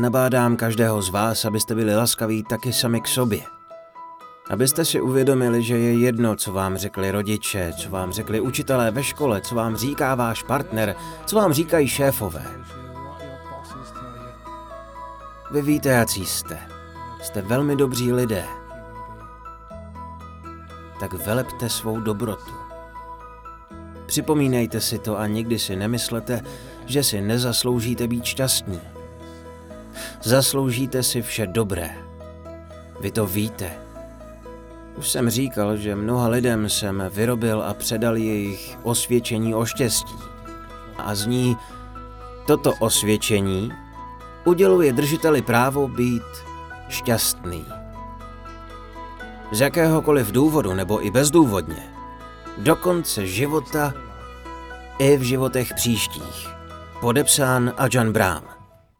Nabádám každého z vás, abyste byli laskaví taky sami k sobě. Abyste si uvědomili, že je jedno, co vám řekli rodiče, co vám řekli učitelé ve škole, co vám říká váš partner, co vám říkají šéfové. Vy víte, jaký jste. Jste velmi dobří lidé. Tak velepte svou dobrotu. Připomínejte si to a nikdy si nemyslete, že si nezasloužíte být šťastní. Zasloužíte si vše dobré. Vy to víte. Už jsem říkal, že mnoha lidem jsem vyrobil a předal jejich osvědčení o štěstí. A z ní toto osvědčení uděluje držiteli právo být šťastný. Z jakéhokoliv důvodu nebo i bezdůvodně. Do konce života i v životech příštích. Podepsán Ajan Brám.